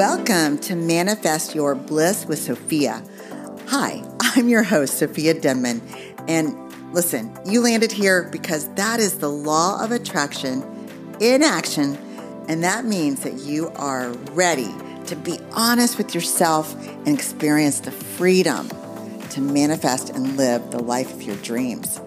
Welcome to Manifest Your Bliss with Sofia. Hi, I'm your host, Sofia Denman. And listen, you landed here because that is the law of attraction in action. And that means that you are ready to be honest with yourself and experience the freedom to manifest and live the life of your dreams.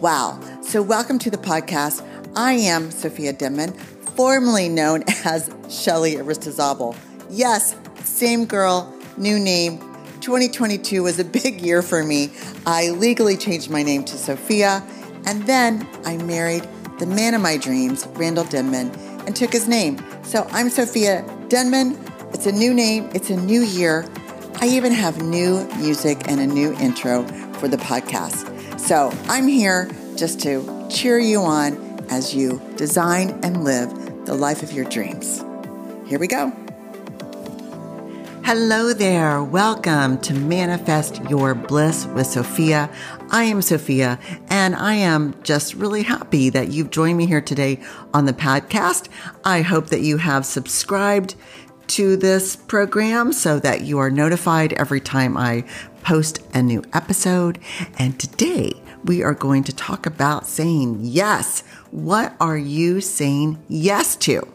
Wow. So, welcome to the podcast. I am Sofia Denman, formerly known as Shelly Aristizabal. Yes, same girl, new name. 2022 was a big year for me. I legally changed my name to Sofia, and then I married the man of my dreams, Randall Denman, and took his name. So I'm Sofia Denman. It's a new name, it's a new year. I even have new music and a new intro for the podcast. So I'm here just to cheer you on as you design and live the life of your dreams. Here we go. Hello there. Welcome to Manifest Your Bliss with Sofia. I am Sofia, and I am just really happy that you've joined me here today on the podcast. I hope that you have subscribed to this program so that you are notified every time I post a new episode. And today we are going to talk about saying yes. What are you saying yes to?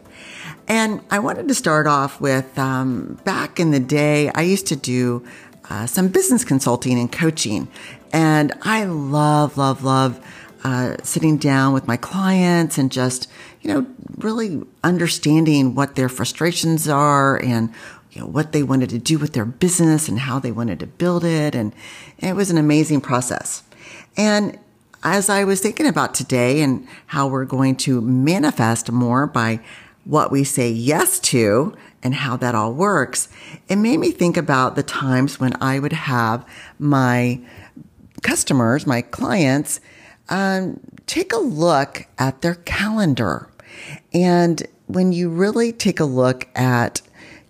And I wanted to start off with um, back in the day, I used to do uh, some business consulting and coaching. And I love, love, love uh, sitting down with my clients and just, you know, really understanding what their frustrations are and, you know, what they wanted to do with their business and how they wanted to build it. And, and it was an amazing process. And as I was thinking about today and how we're going to manifest more by what we say yes to and how that all works, it made me think about the times when I would have my customers, my clients, um, take a look at their calendar. And when you really take a look at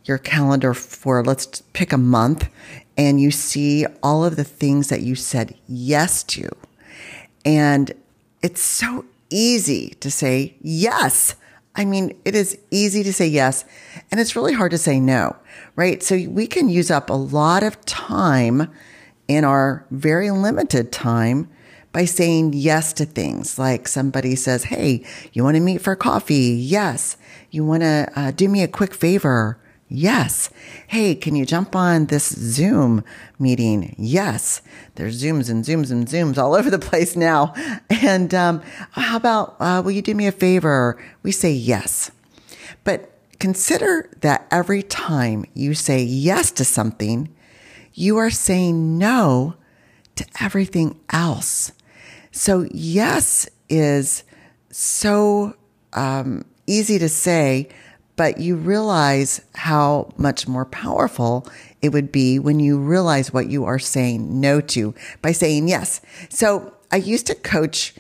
your calendar for, let's pick a month, and you see all of the things that you said yes to, and it's so easy to say yes I mean, it is easy to say yes, and it's really hard to say no, right? So we can use up a lot of time in our very limited time by saying yes to things. Like somebody says, Hey, you want to meet for coffee? Yes. You want to uh, do me a quick favor? Yes. Hey, can you jump on this Zoom meeting? Yes. There's Zooms and Zooms and Zooms all over the place now. And um, how about, uh, will you do me a favor? We say yes. But consider that every time you say yes to something, you are saying no to everything else. So, yes is so um, easy to say but you realize how much more powerful it would be when you realize what you are saying no to by saying yes. So I used to coach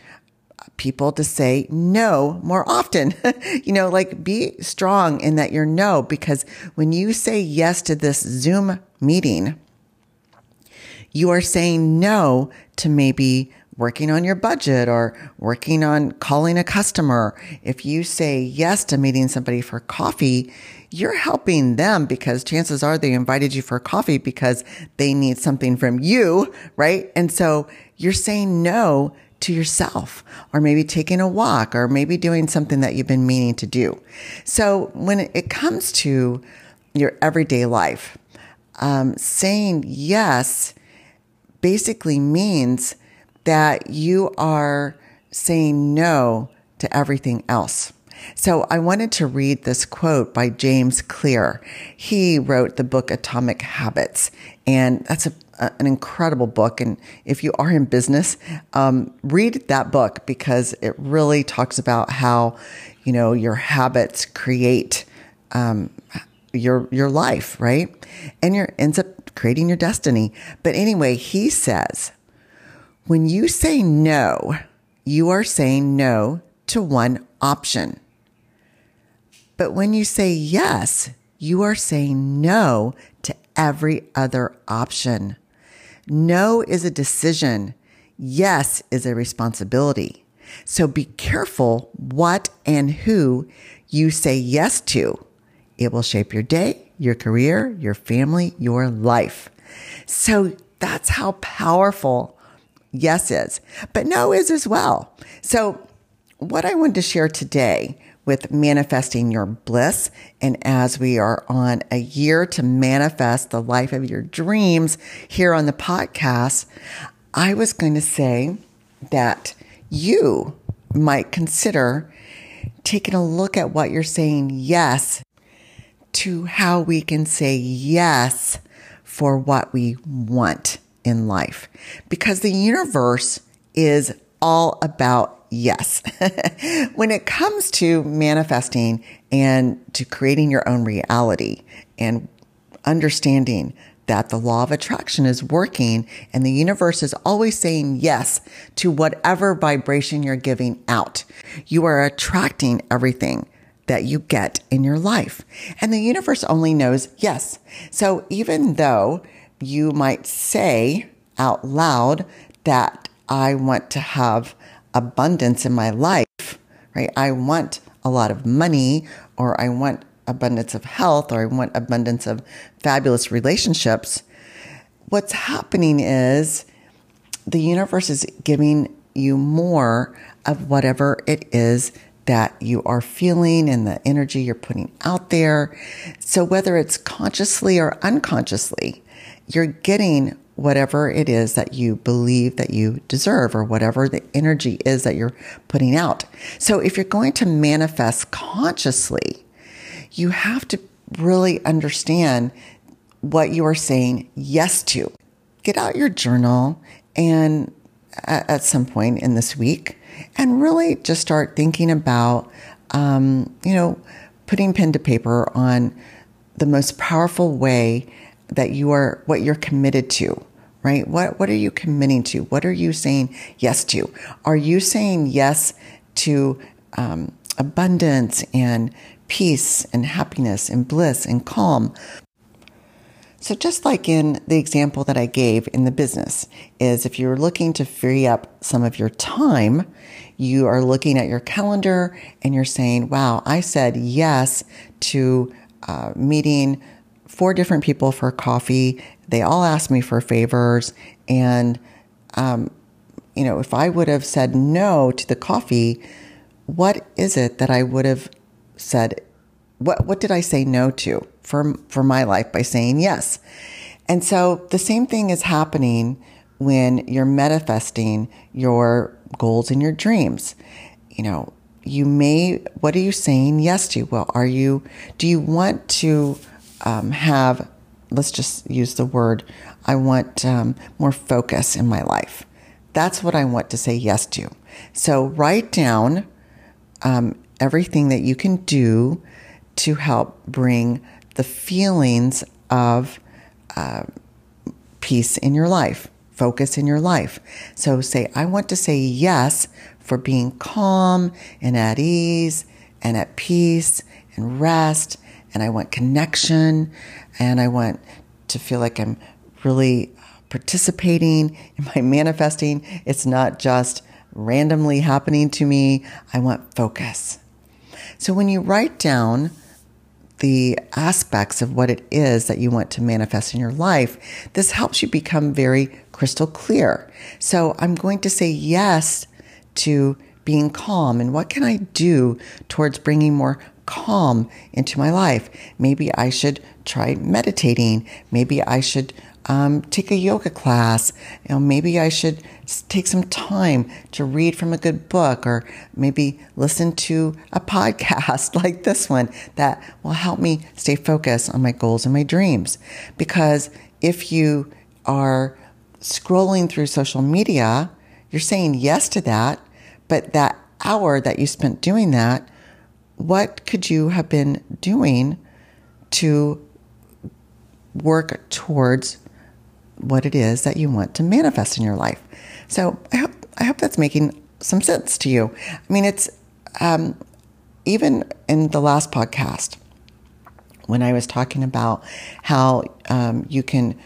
people to say no more often. you know, like be strong in that you're no, because when you say yes to this Zoom meeting, you are saying no to maybe working on your budget or working on calling a customer. If you say yes to meeting somebody for coffee, you're helping them because chances are they invited you for coffee because they need something from you, right? And so you're saying no to yourself or maybe taking a walk or maybe doing something that you've been meaning to do. So when it comes to your everyday life, um, saying yes basically means that you are saying no to everything else. So I wanted to read this quote by James Clear. He wrote the book Atomic Habits, and that's a, a, an incredible book. And if you are in business, um, read that book because it really talks about how you know your habits create um, your your life, right? And your ends up creating your destiny. But anyway, he says when you say no, you are saying no to one option. But when you say yes, you are saying no to every other option. No is a decision. Yes is a responsibility. So be careful what and who you say yes to. It will shape your day. your career, your family, your life. So that's how powerful yes is, but no is as well. So, what I wanted to share today with manifesting your bliss, and as we are on a year to manifest the life of your dreams here on the podcast, I was going to say that you might consider taking a look at what you're saying yes to how we can say yes for what we want in life. Because the universe is all about yes. when it comes to manifesting and to creating your own reality and understanding that the law of attraction is working and the universe is always saying yes to whatever vibration you're giving out. You are attracting everything that you get in your life. And the universe only knows yes. So even though you might say out loud that I want to have abundance in my life, right? I want a lot of money or I want abundance of health or I want abundance of fabulous relationships. What's happening is the universe is giving you more of whatever it is that you are feeling and the energy you're putting out there. So whether it's consciously or unconsciously, you're getting whatever it is that you believe that you deserve or whatever the energy is that you're putting out. So if you're going to manifest consciously, you have to really understand what you are saying yes to. Get out your journal and at some point in this week and really just start thinking about, um, you know, putting pen to paper on the most powerful way that you are, what you're committed to, right? What, what are you committing to? What are you saying yes to? Are you saying yes to um, abundance and peace and happiness and bliss and calm? So just like in the example that I gave in the business is if you're looking to free up some of your time, you are looking at your calendar and you're saying, wow, I said yes to uh, meeting four different people for coffee. They all asked me for favors. And, um, you know, if I would have said no to the coffee, what is it that I would have said? What, what did I say no to? for, for my life by saying yes. And so the same thing is happening when you're manifesting your goals and your dreams. You know, you may, what are you saying yes to? Well, are you, do you want to um, have, let's just use the word, I want um, more focus in my life. That's what I want to say yes to. So write down um, everything that you can do to help bring the feelings of uh, peace in your life, focus in your life. So say, I want to say yes for being calm and at ease and at peace and rest. And I want connection and I want to feel like I'm really participating in my manifesting. It's not just randomly happening to me. I want focus. So when you write down the aspects of what it is that you want to manifest in your life, this helps you become very crystal clear. So I'm going to say yes to being calm. And what can I do towards bringing more calm into my life? Maybe I should try meditating. Maybe I should um, take a yoga class. You know, maybe I should take some time to read from a good book or maybe listen to a podcast like this one that will help me stay focused on my goals and my dreams. Because if you are scrolling through social media, you're saying yes to that, but that hour that you spent doing that, what could you have been doing to work towards what it is that you want to manifest in your life. So I hope I hope that's making some sense to you. I mean, it's um, even in the last podcast when I was talking about how um, you can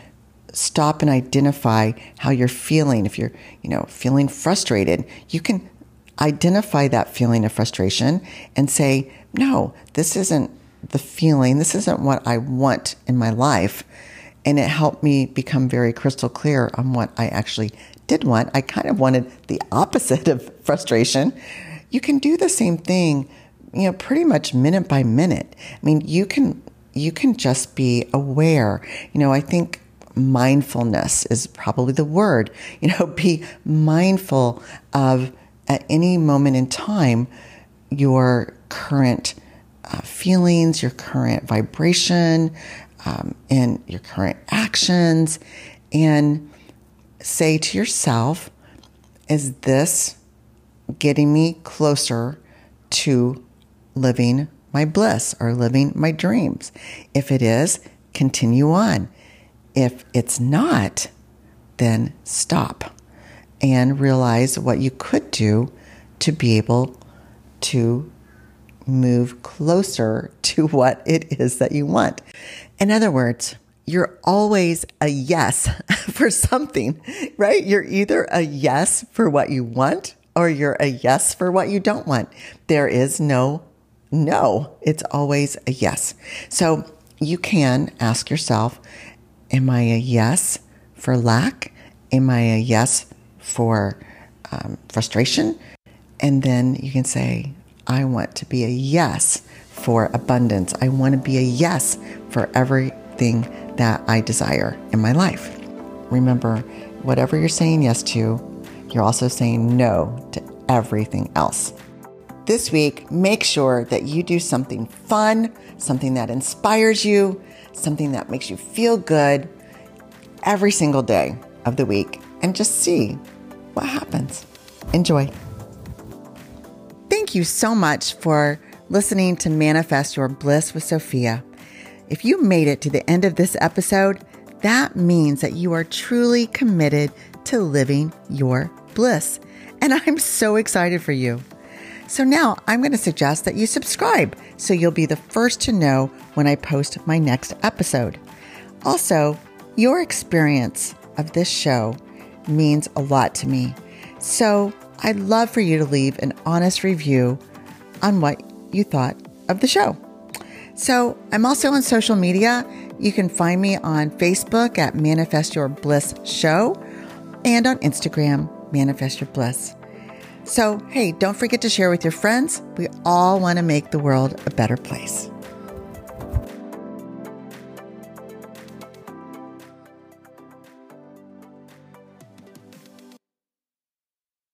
stop and identify how you're feeling. If you're, you know, feeling frustrated, you can identify that feeling of frustration and say, "No, this isn't the feeling, this isn't what I want in my life. And it helped me become very crystal clear on what I actually did want. I kind of wanted the opposite of frustration. You can do the same thing, you know, pretty much minute by minute. I mean, you can you can just be aware. You know, I think mindfulness is probably the word. You know, be mindful of at any moment in time your current uh, feelings, your current vibration, um, and your current actions, and say to yourself, is this getting me closer to living my bliss or living my dreams? If it is, continue on. If it's not, then stop and realize what you could do to be able to move closer to what it is that you want. In other words, you're always a yes for something, right? You're either a yes for what you want or you're a yes for what you don't want. There is no no. It's always a yes. So you can ask yourself, am I a yes for lack? Am I a yes for um, frustration? And then you can say, I want to be a yes for abundance. I want to be a yes for everything that I desire in my life. Remember, whatever you're saying yes to, you're also saying no to everything else. This week, make sure that you do something fun, something that inspires you, something that makes you feel good every single day of the week, and just see what happens. Enjoy. Thank you so much for listening to Manifest Your Bliss with Sofia. If you made it to the end of this episode, that means that you are truly committed to living your bliss. And I'm so excited for you. So now I'm going to suggest that you subscribe so you'll be the first to know when I post my next episode. Also, your experience of this show means a lot to me. So I'd love for you to leave an honest review on what you thought of the show. So I'm also on social media. You can find me on Facebook at Manifest Your Bliss Show and on Instagram, Manifest Your Bliss. So, hey, don't forget to share with your friends. We all want to make the world a better place.